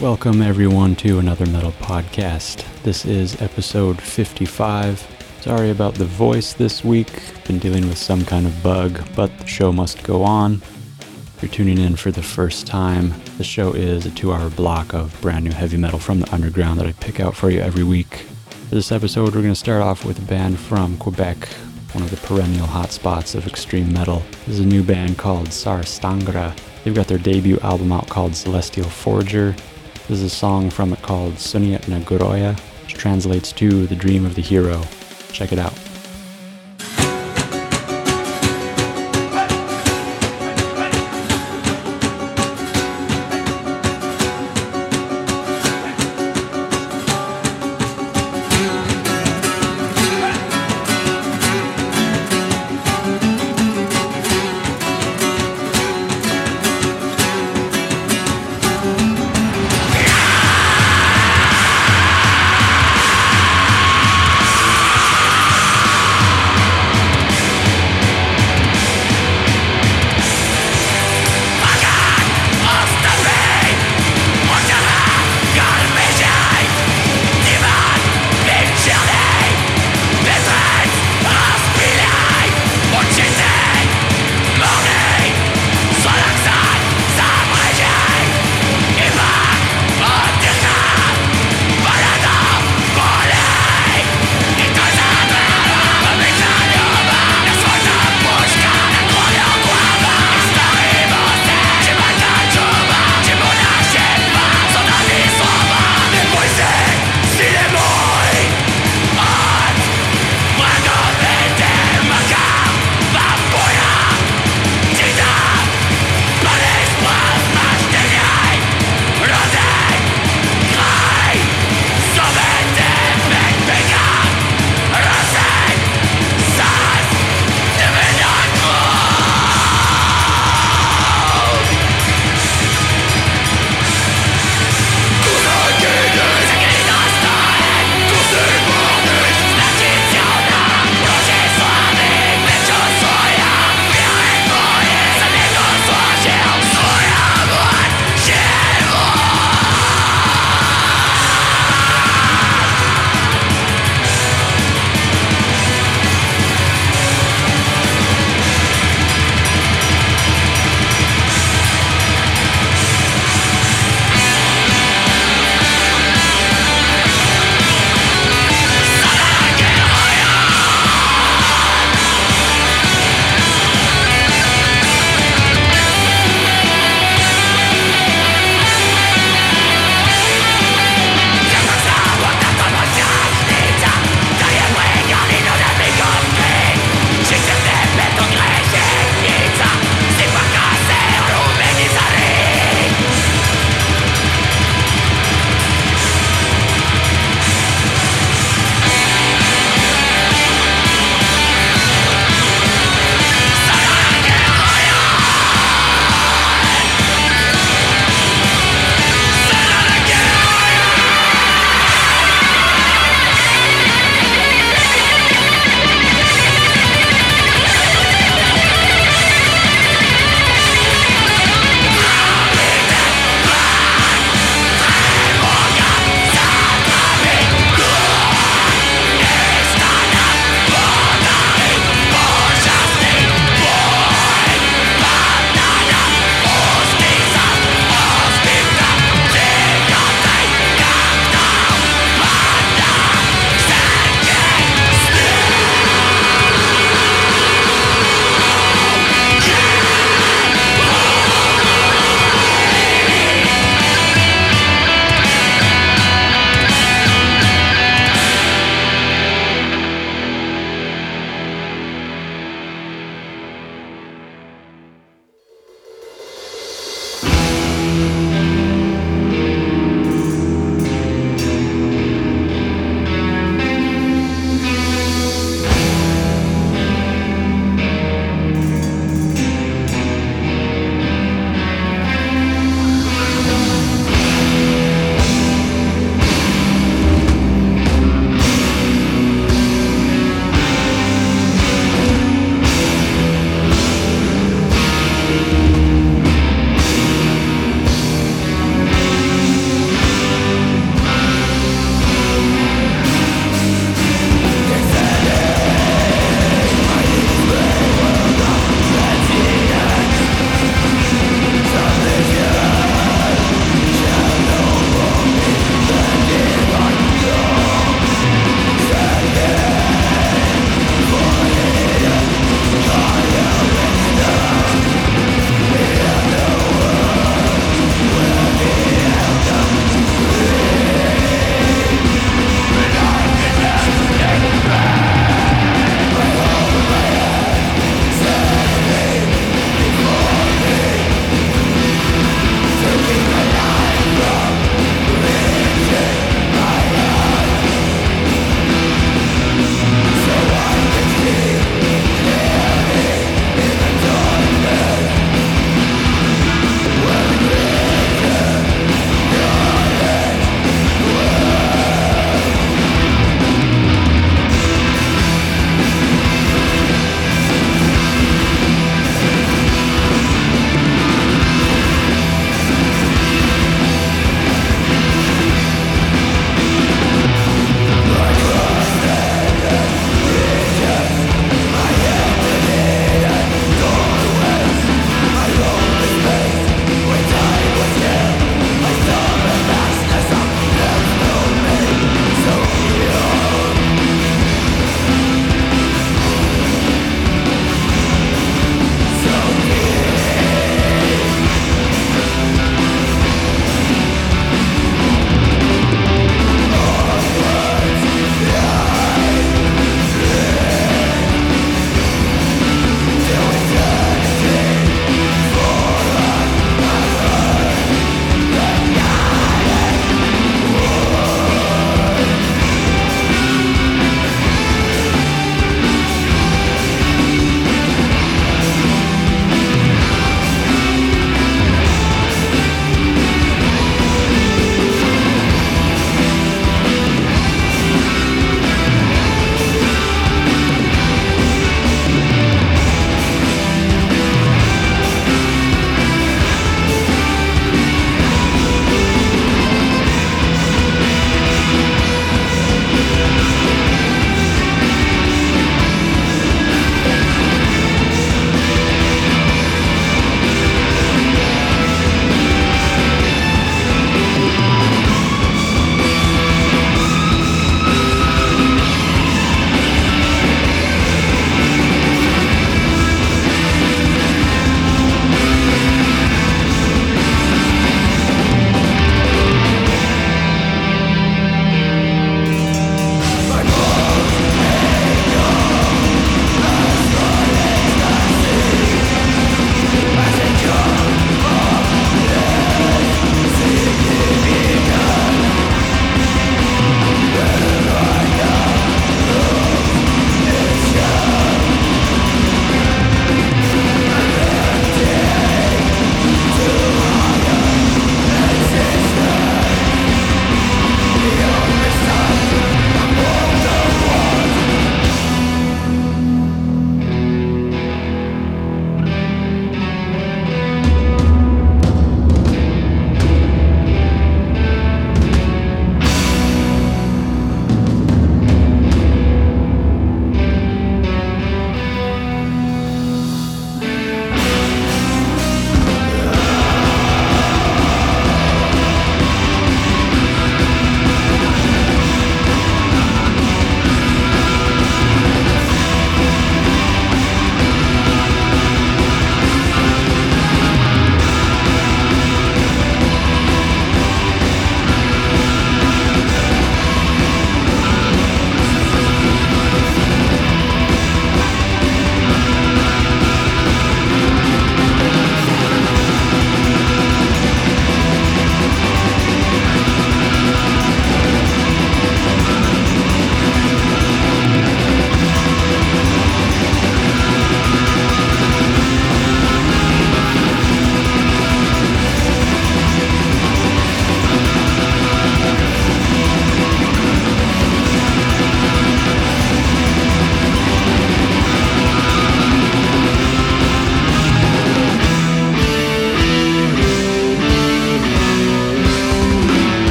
Welcome, everyone, to another metal podcast. This is episode 55. Sorry about the voice this week. Been dealing with some kind of bug, but the show must go on. If you're tuning in for the first time, the show is a two hour block of brand new heavy metal from the underground that I pick out for you every week. For this episode, we're going to start off with a band from Quebec, one of the perennial hotspots of extreme metal. This is a new band called Sarstangra. They've got their debut album out called Celestial Forger. This is a song from it called Sunyat Nagoroya, which translates to The Dream of the Hero. Check it out.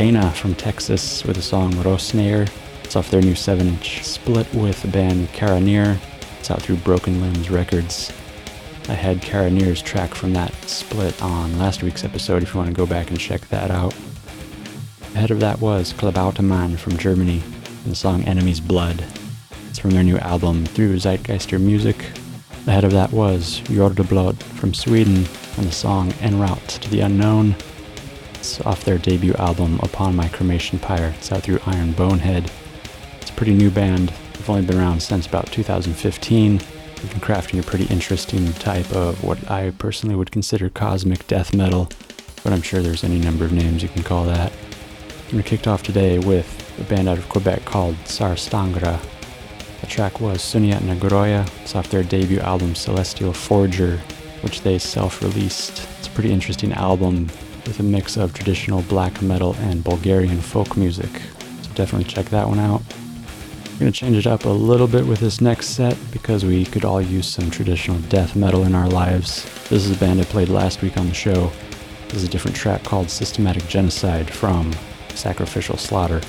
Kana from Texas with the song Rosnir. It's off their new 7 inch split with the band Karanir. It's out through Broken Limbs Records. I had Karanir's track from that split on last week's episode if you want to go back and check that out. Ahead of that was Klabautermann from Germany and the song Enemy's Blood. It's from their new album Through Zeitgeister Music. Ahead of that was Jordablod from Sweden and the song En route to the unknown. It's off their debut album Upon My Cremation Pyre. It's out through Iron Bonehead. It's a pretty new band. They've only been around since about 2015. They've been crafting a pretty interesting type of what I personally would consider cosmic death metal, but I'm sure there's any number of names you can call that. We kicked off today with a band out of Quebec called Sarstangra the track was Sunyat Nagroya. It's off their debut album Celestial Forger, which they self released. It's a pretty interesting album with a mix of traditional black metal and Bulgarian folk music. So definitely check that one out. We're going to change it up a little bit with this next set because we could all use some traditional death metal in our lives. This is a band I played last week on the show. This is a different track called Systematic Genocide from Sacrificial Slaughter.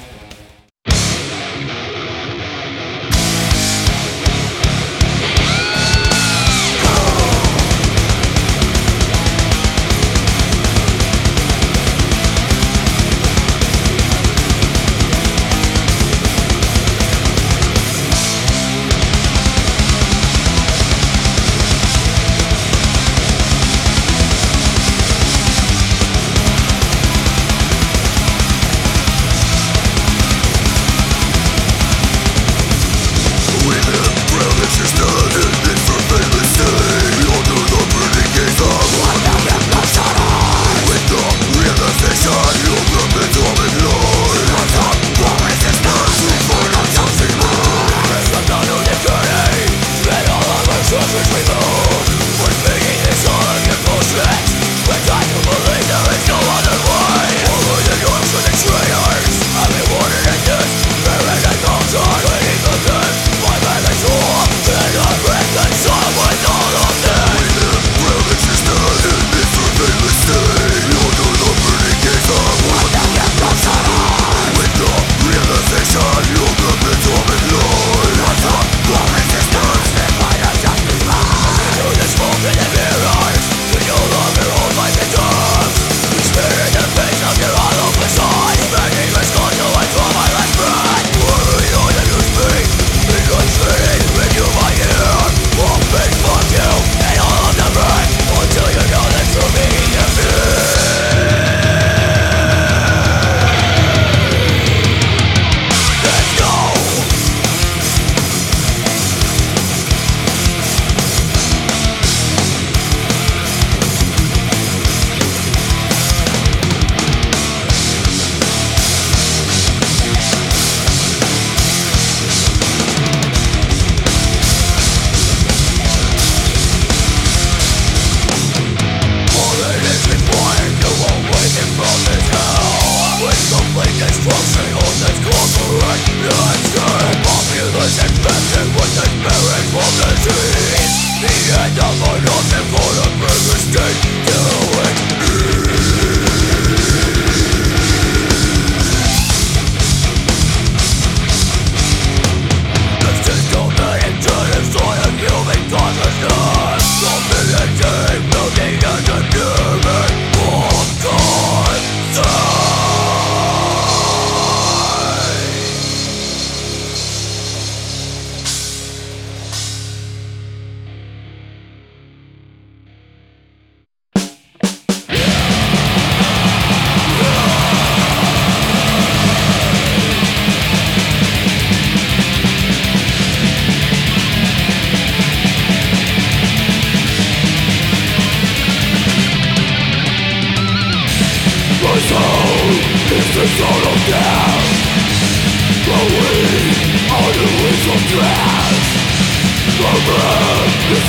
Open, the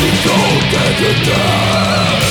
you don't get it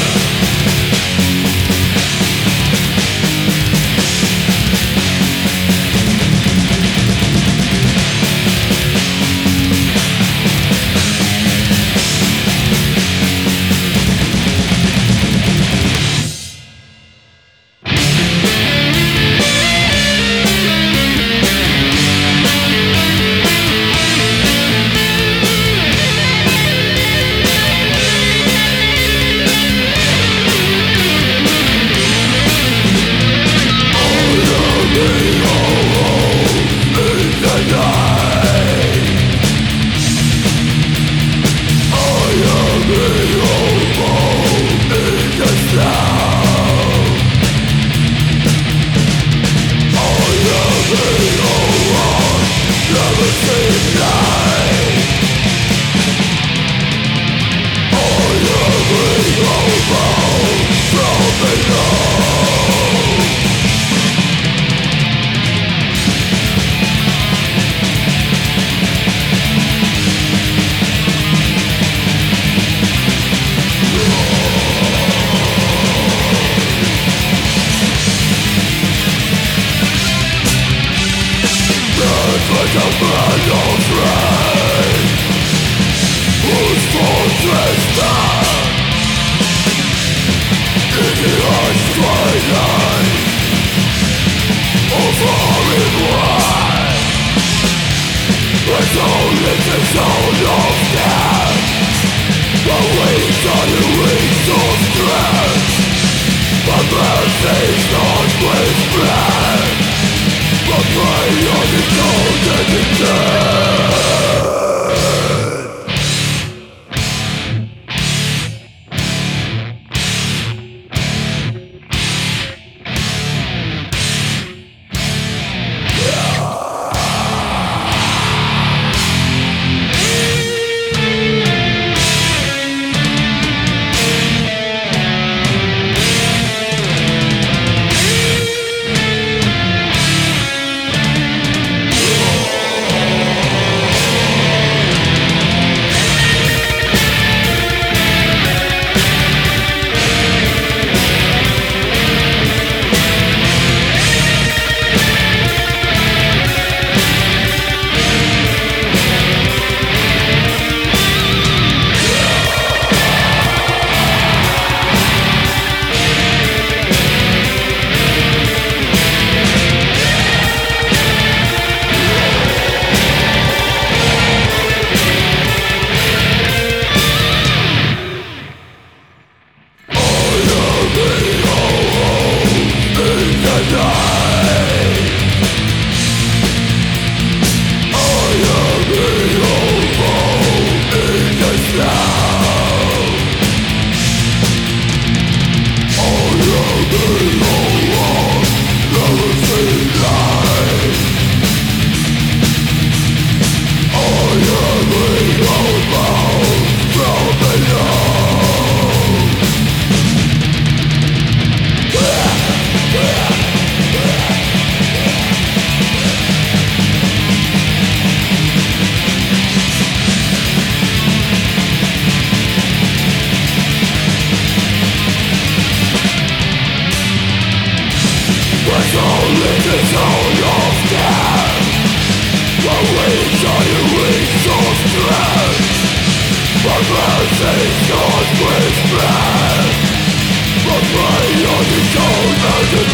mercy, God with breath. But pray on his own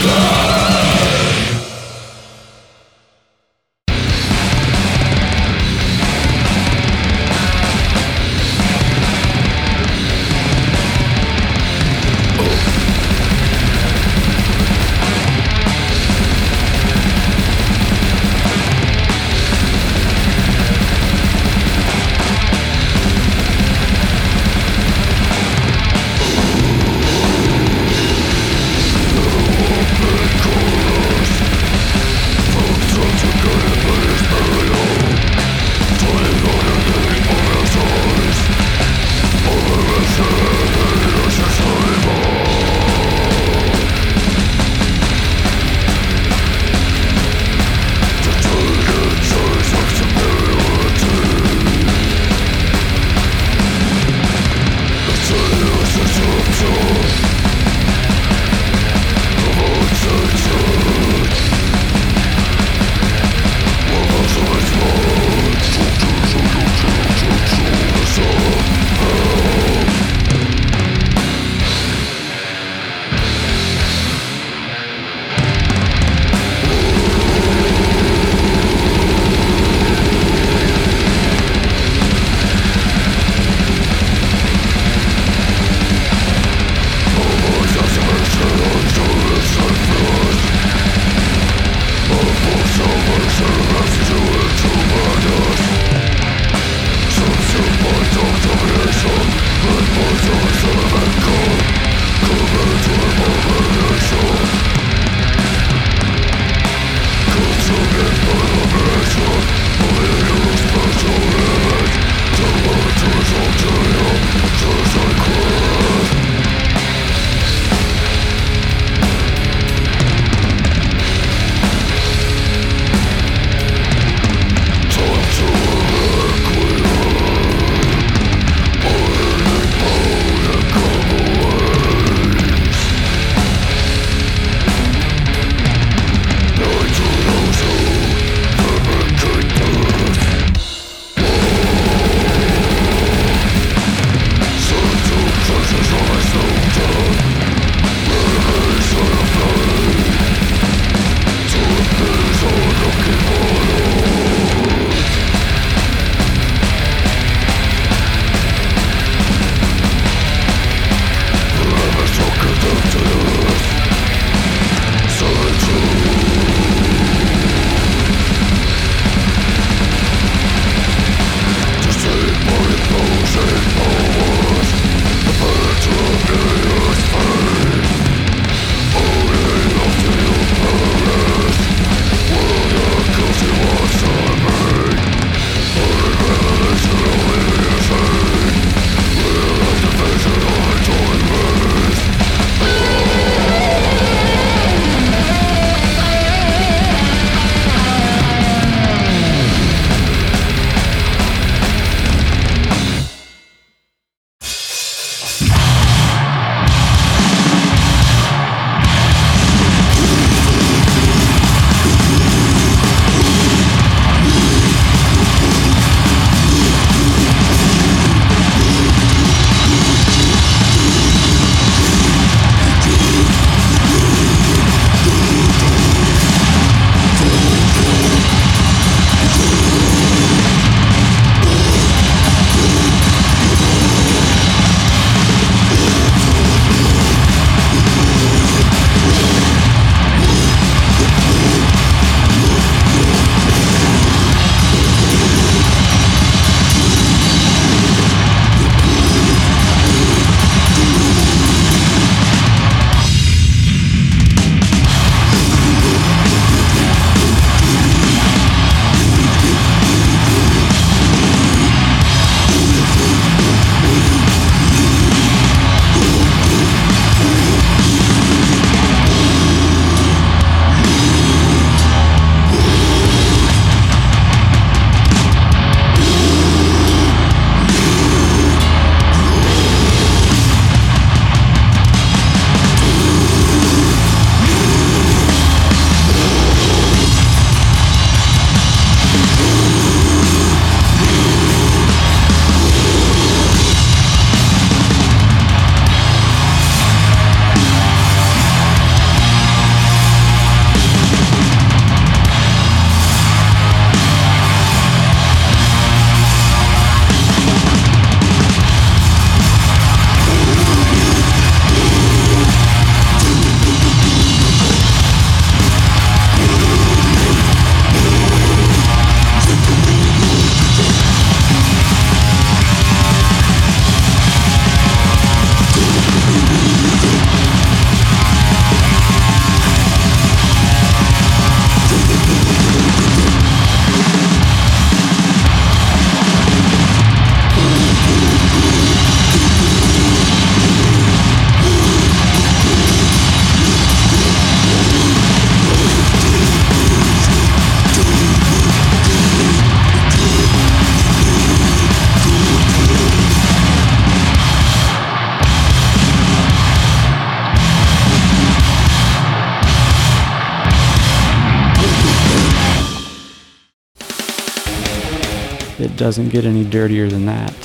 doesn't get any dirtier than that.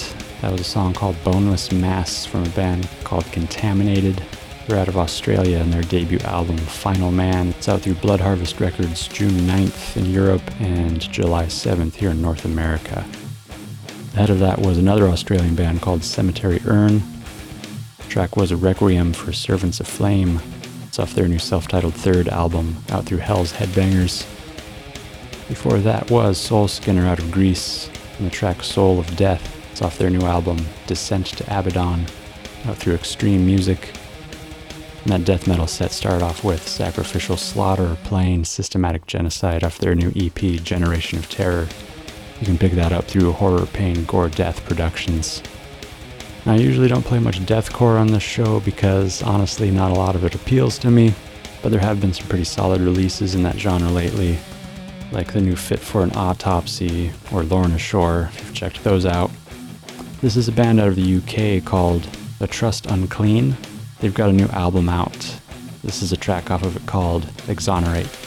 That was a song called Boneless Mass from a band called Contaminated. They're out of Australia and their debut album Final Man. It's out through Blood Harvest Records June 9th in Europe and July 7th here in North America. Ahead of that was another Australian band called Cemetery Urn. The track was a requiem for Servants of Flame. It's off their new self-titled third album out through Hell's Headbangers. Before that was Soul Skinner out of Greece and the track Soul of Death. It's off their new album, Descent to Abaddon, out through Extreme Music. And that death metal set started off with Sacrificial Slaughter playing Systematic Genocide off their new EP, Generation of Terror. You can pick that up through Horror Pain Gore Death Productions. I usually don't play much deathcore on this show because honestly, not a lot of it appeals to me, but there have been some pretty solid releases in that genre lately, like the new Fit for an Autopsy or Lorna Shore, if you've checked those out. This is a band out of the UK called The Trust Unclean. They've got a new album out. This is a track off of it called Exonerate.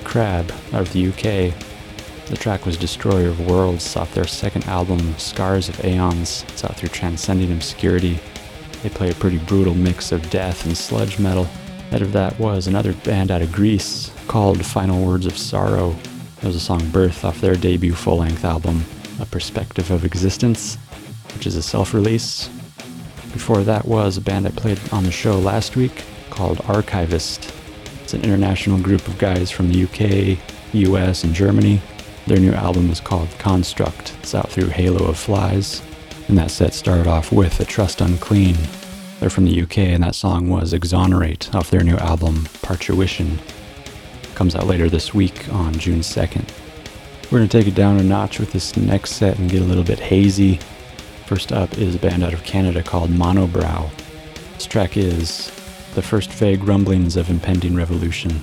Crab out of the UK. The track was Destroyer of Worlds off their second album, Scars of Aeons. It's out through Transcending Obscurity. They play a pretty brutal mix of death and sludge metal. Ahead of that was another band out of Greece called Final Words of Sorrow. There was a song Birth off their debut full length album, A Perspective of Existence, which is a self release. Before that was a band I played on the show last week called Archivist. An international group of guys from the UK, US, and Germany. Their new album is called Construct. It's out through Halo of Flies. And that set started off with A Trust Unclean, they're from the UK, and that song was Exonerate off their new album, Parturition. Comes out later this week on June 2nd. We're going to take it down a notch with this next set and get a little bit hazy. First up is a band out of Canada called Monobrow. This track is the first vague rumblings of impending revolution.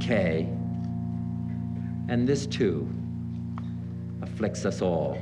Decay. And this too afflicts us all.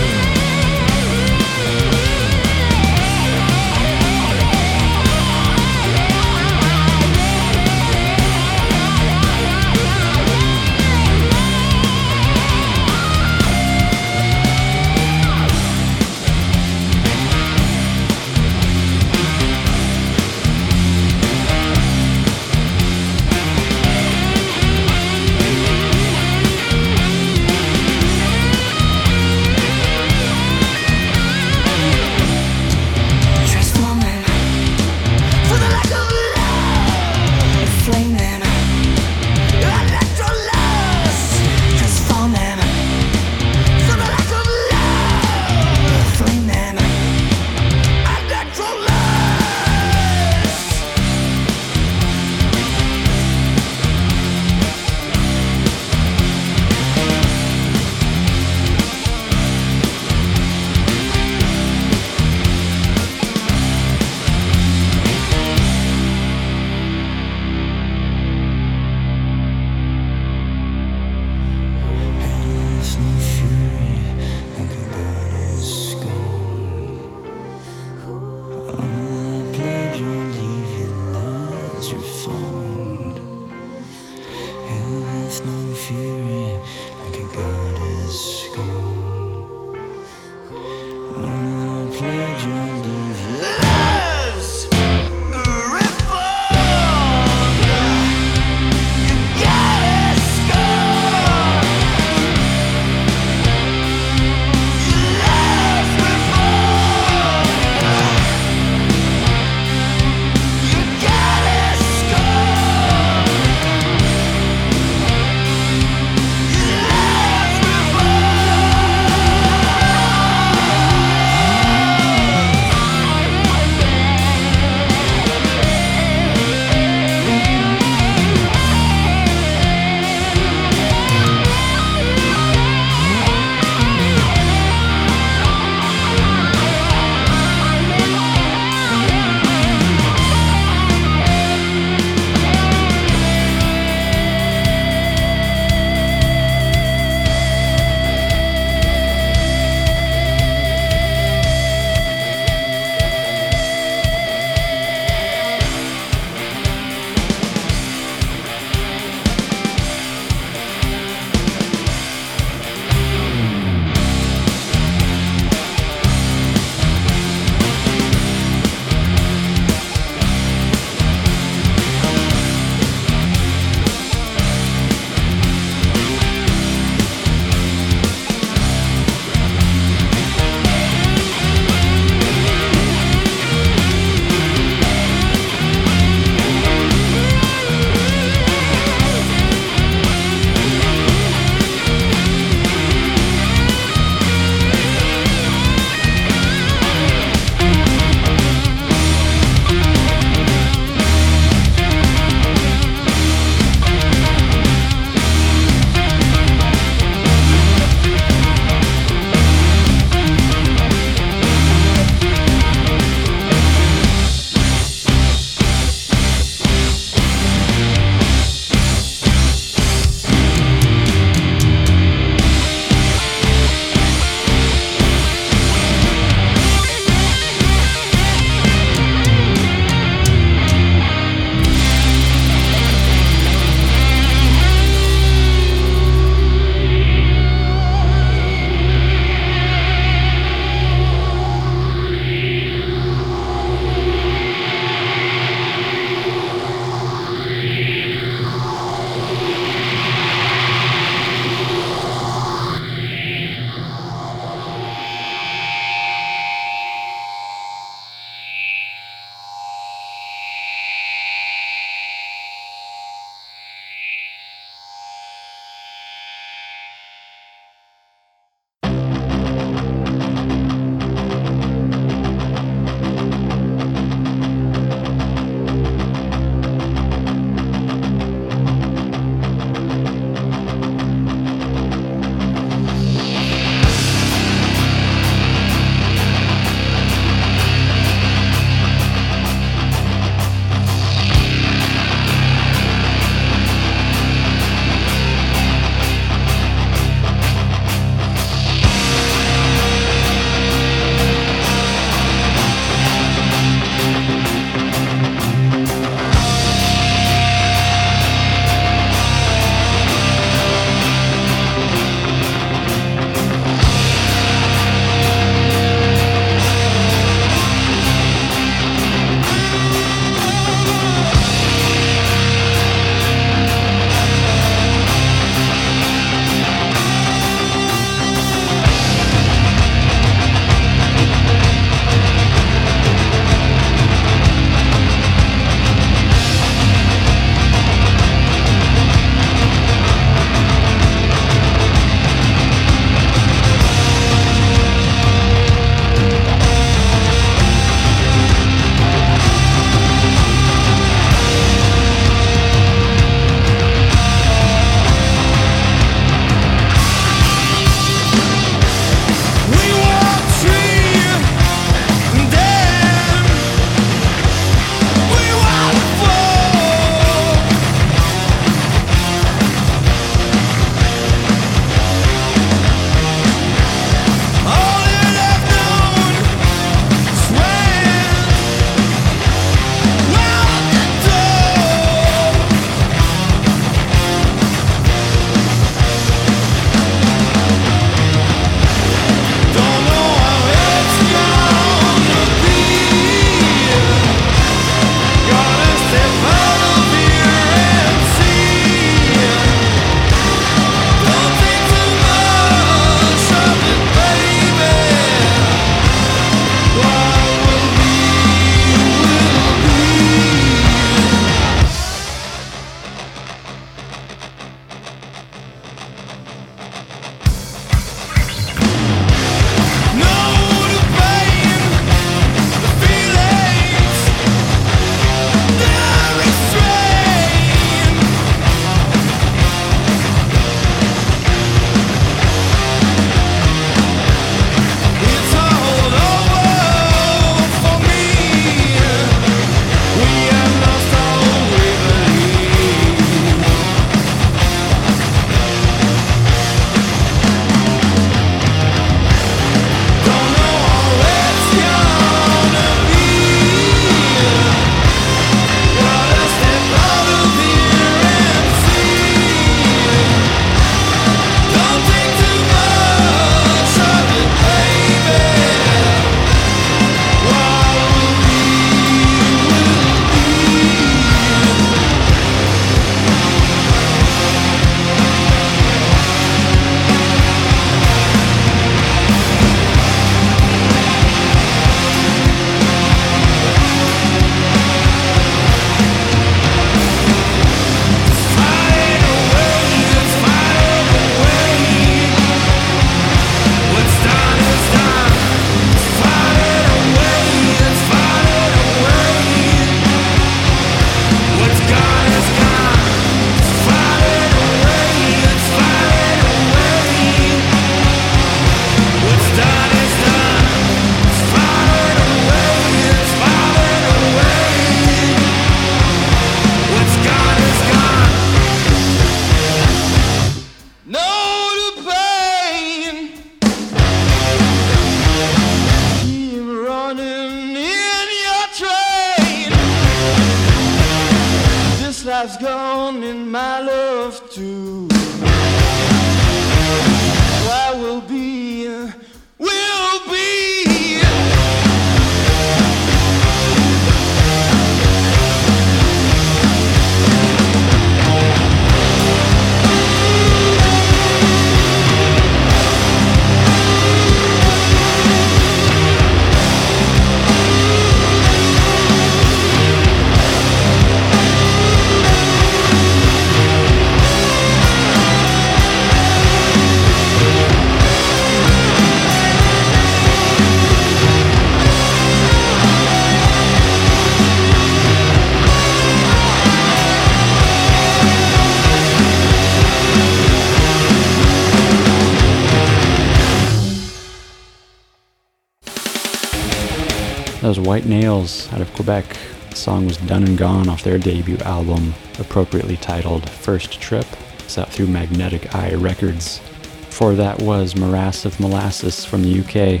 White Nails out of Quebec. The song was Done and Gone off their debut album, appropriately titled First Trip. It's out through Magnetic Eye Records. Before that was Morass of Molasses from the UK.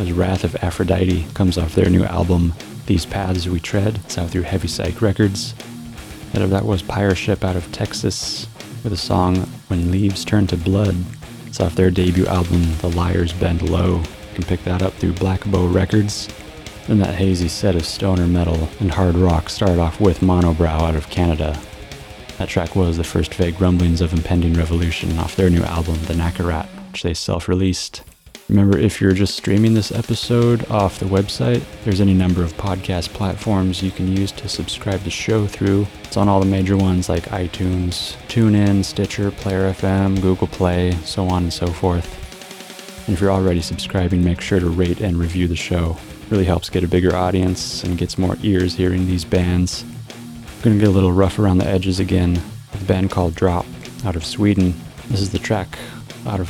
As Wrath of Aphrodite, comes off their new album These Paths We Tread. It's out through Heavy Psych Records. Ahead of that was Pyreship out of Texas with a song When Leaves Turn to Blood. It's off their debut album The Liars Bend Low. You can pick that up through Black Bow Records. Then that hazy set of stoner metal and hard rock started off with Monobrow out of Canada. That track was the first vague rumblings of impending revolution off their new album, The Nakarat, which they self released. Remember, if you're just streaming this episode off the website, there's any number of podcast platforms you can use to subscribe the show through. It's on all the major ones like iTunes, TuneIn, Stitcher, Player FM, Google Play, so on and so forth. And if you're already subscribing, make sure to rate and review the show. Really helps get a bigger audience and gets more ears hearing these bands. I'm gonna get a little rough around the edges again with a band called Drop out of Sweden. This is the track out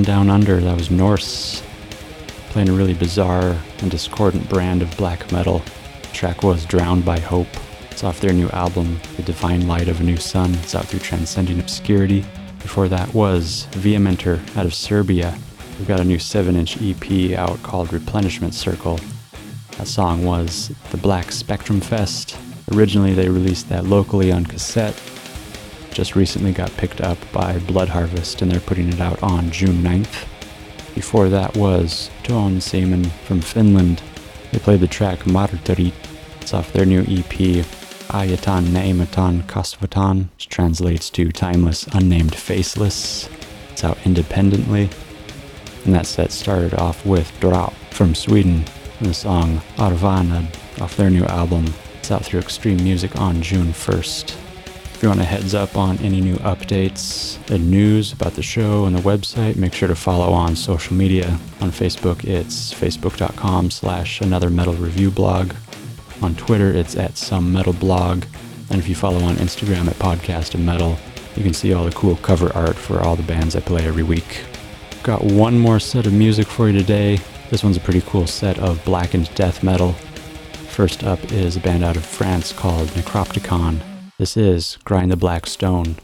the down under, that was Norse, playing a really bizarre and discordant brand of black metal. The track was Drowned by Hope. It's off their new album, The Divine Light of a New Sun. It's out through Transcending Obscurity. Before that was Vehementer out of Serbia. We've got a new 7 inch EP out called Replenishment Circle. That song was The Black Spectrum Fest. Originally, they released that locally on cassette. Just recently got picked up by Blood Harvest, and they're putting it out on June 9th. Before that was Tuon Seaman from Finland. They played the track Martyrit. It's off their new EP, Ajaton Nimetön Kasvoton, which translates to Timeless Unnamed Faceless. It's out independently. And that set started off with Jordablod from Sweden and the song Arvanad off their new album. It's out through Extreme Music on June 1st. You want a heads up on any new updates and news about the show and the website, make sure to follow on social media. On Facebook, it's facebook.com slash another metal review blog. On Twitter, it's at some metal blog. And if you follow on Instagram at podcast and metal, you can see all the cool cover art for all the bands I play every week. Got one more set of music for you today. This one's a pretty cool set of blackened death metal. First up is a band out of France called Necropticon. This is Grind the Black Stone.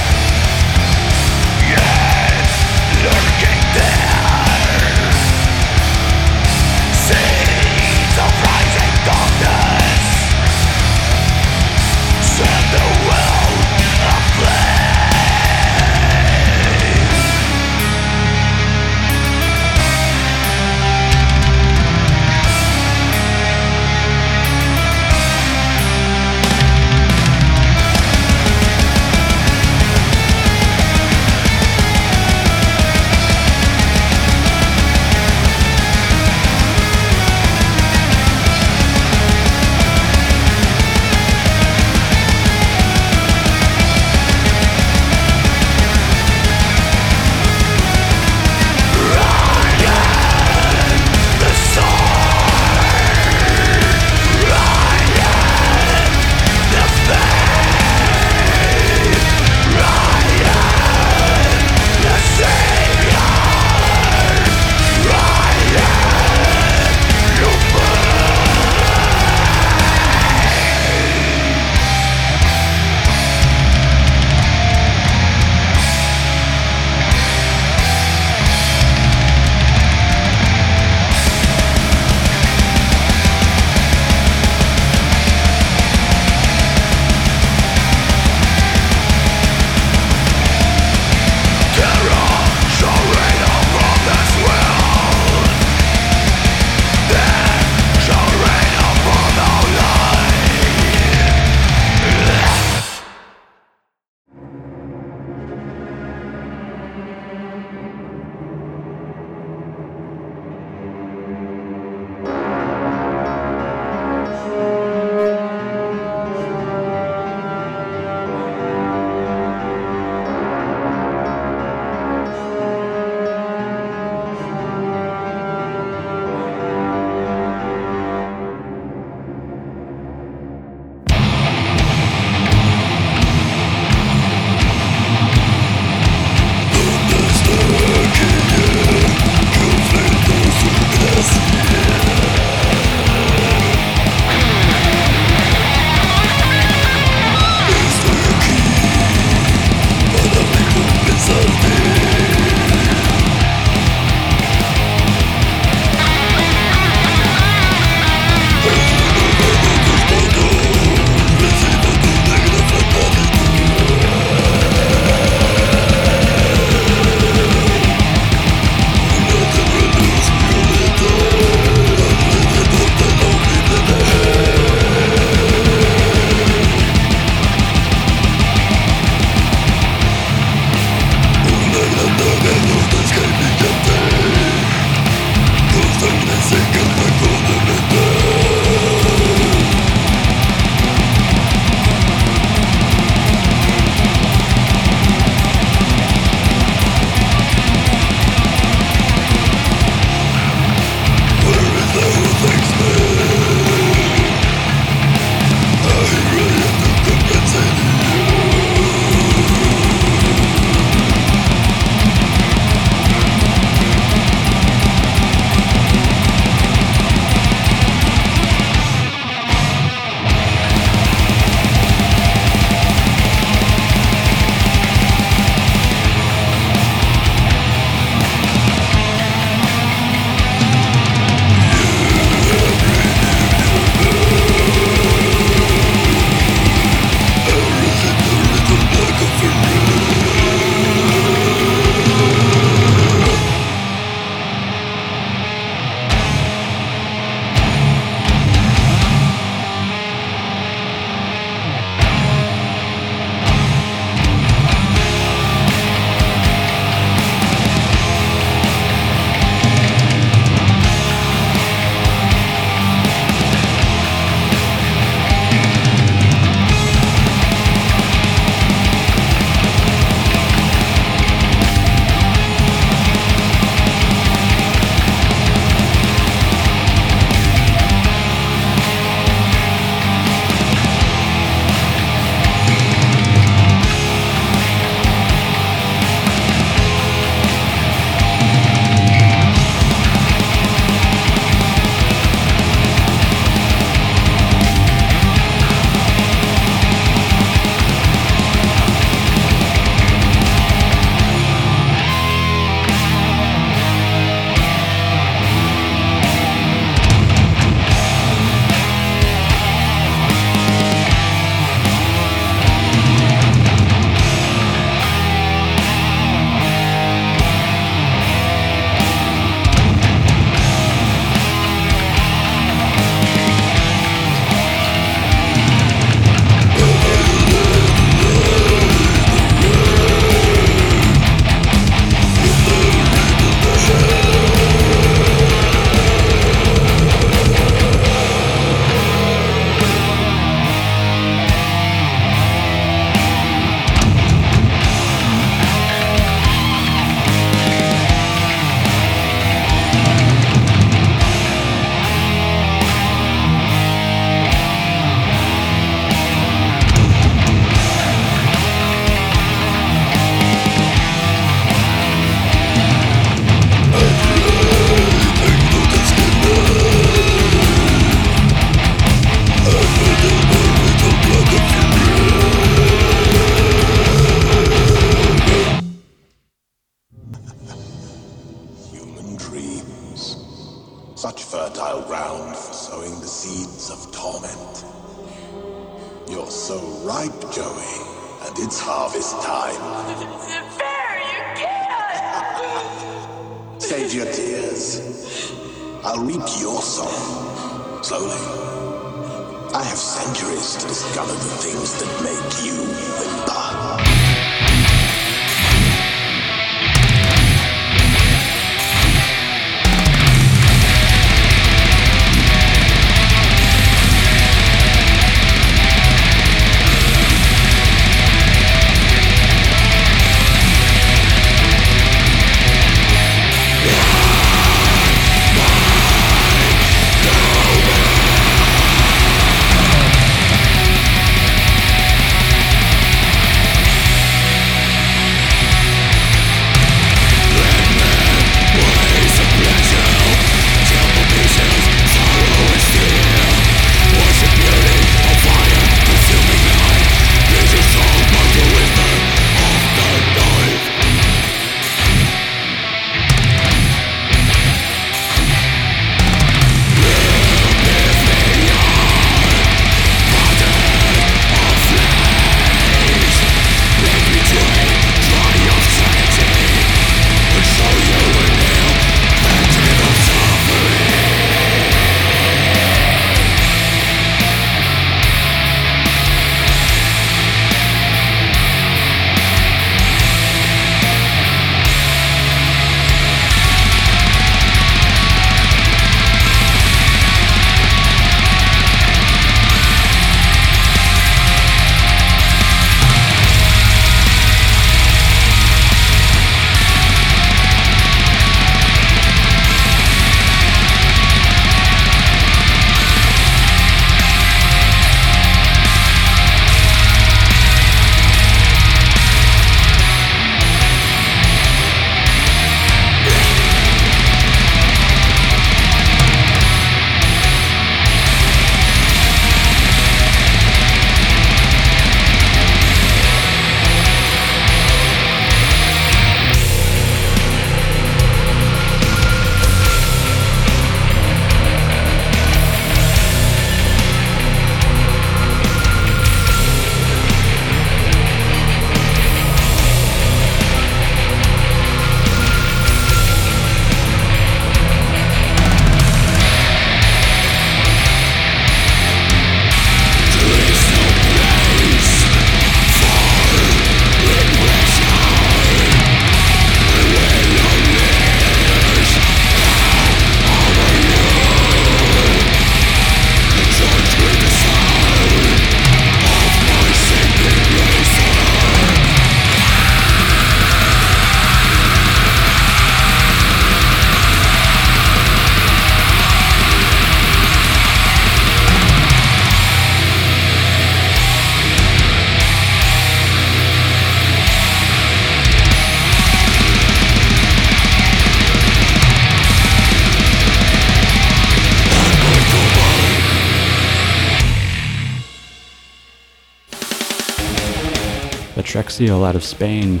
Atrexial out of Spain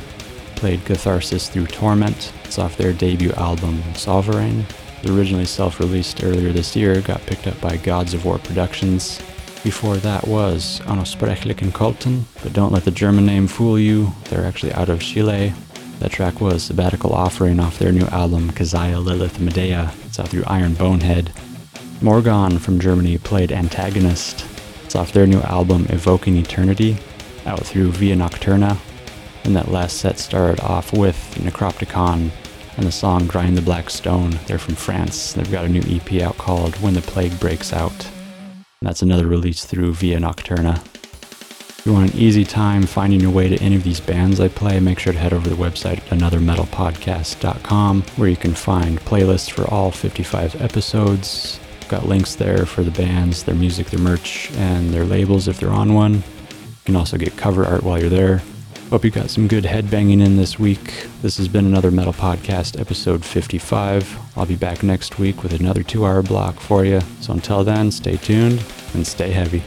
played Catharsis through Torment. It's off their debut album, Sovereign. It originally self released earlier this year, got picked up by Gods of War Productions. Before that was Unaussprechlichen Kulten, but don't let the German name fool you, they're actually out of Chile. That track was Sabbatical Offering off their new album, Keziah Lilith Medea. It's out through Iron Bonehead. Morgon from Germany played Antagonist. It's off their new album, Evoking Eternity out through Via Nocturna. And that last set started off with Necropticon and the song Grind the Black Stone. They're from France. They've got a new EP out called When the Plague Breaks Out. And that's another release through Via Nocturna. If you want an easy time finding your way to any of these bands I play, make sure to head over to the website anothermetalpodcast.com where you can find playlists for all 55 episodes. Got links there for the bands, their music, their merch, and their labels if they're on one. You can also get cover art while you're there. Hope you got some good headbanging in this week. This has been another Metal Podcast, episode 55. I'll be back next week with another two hour block for you. So until then, stay tuned and stay heavy.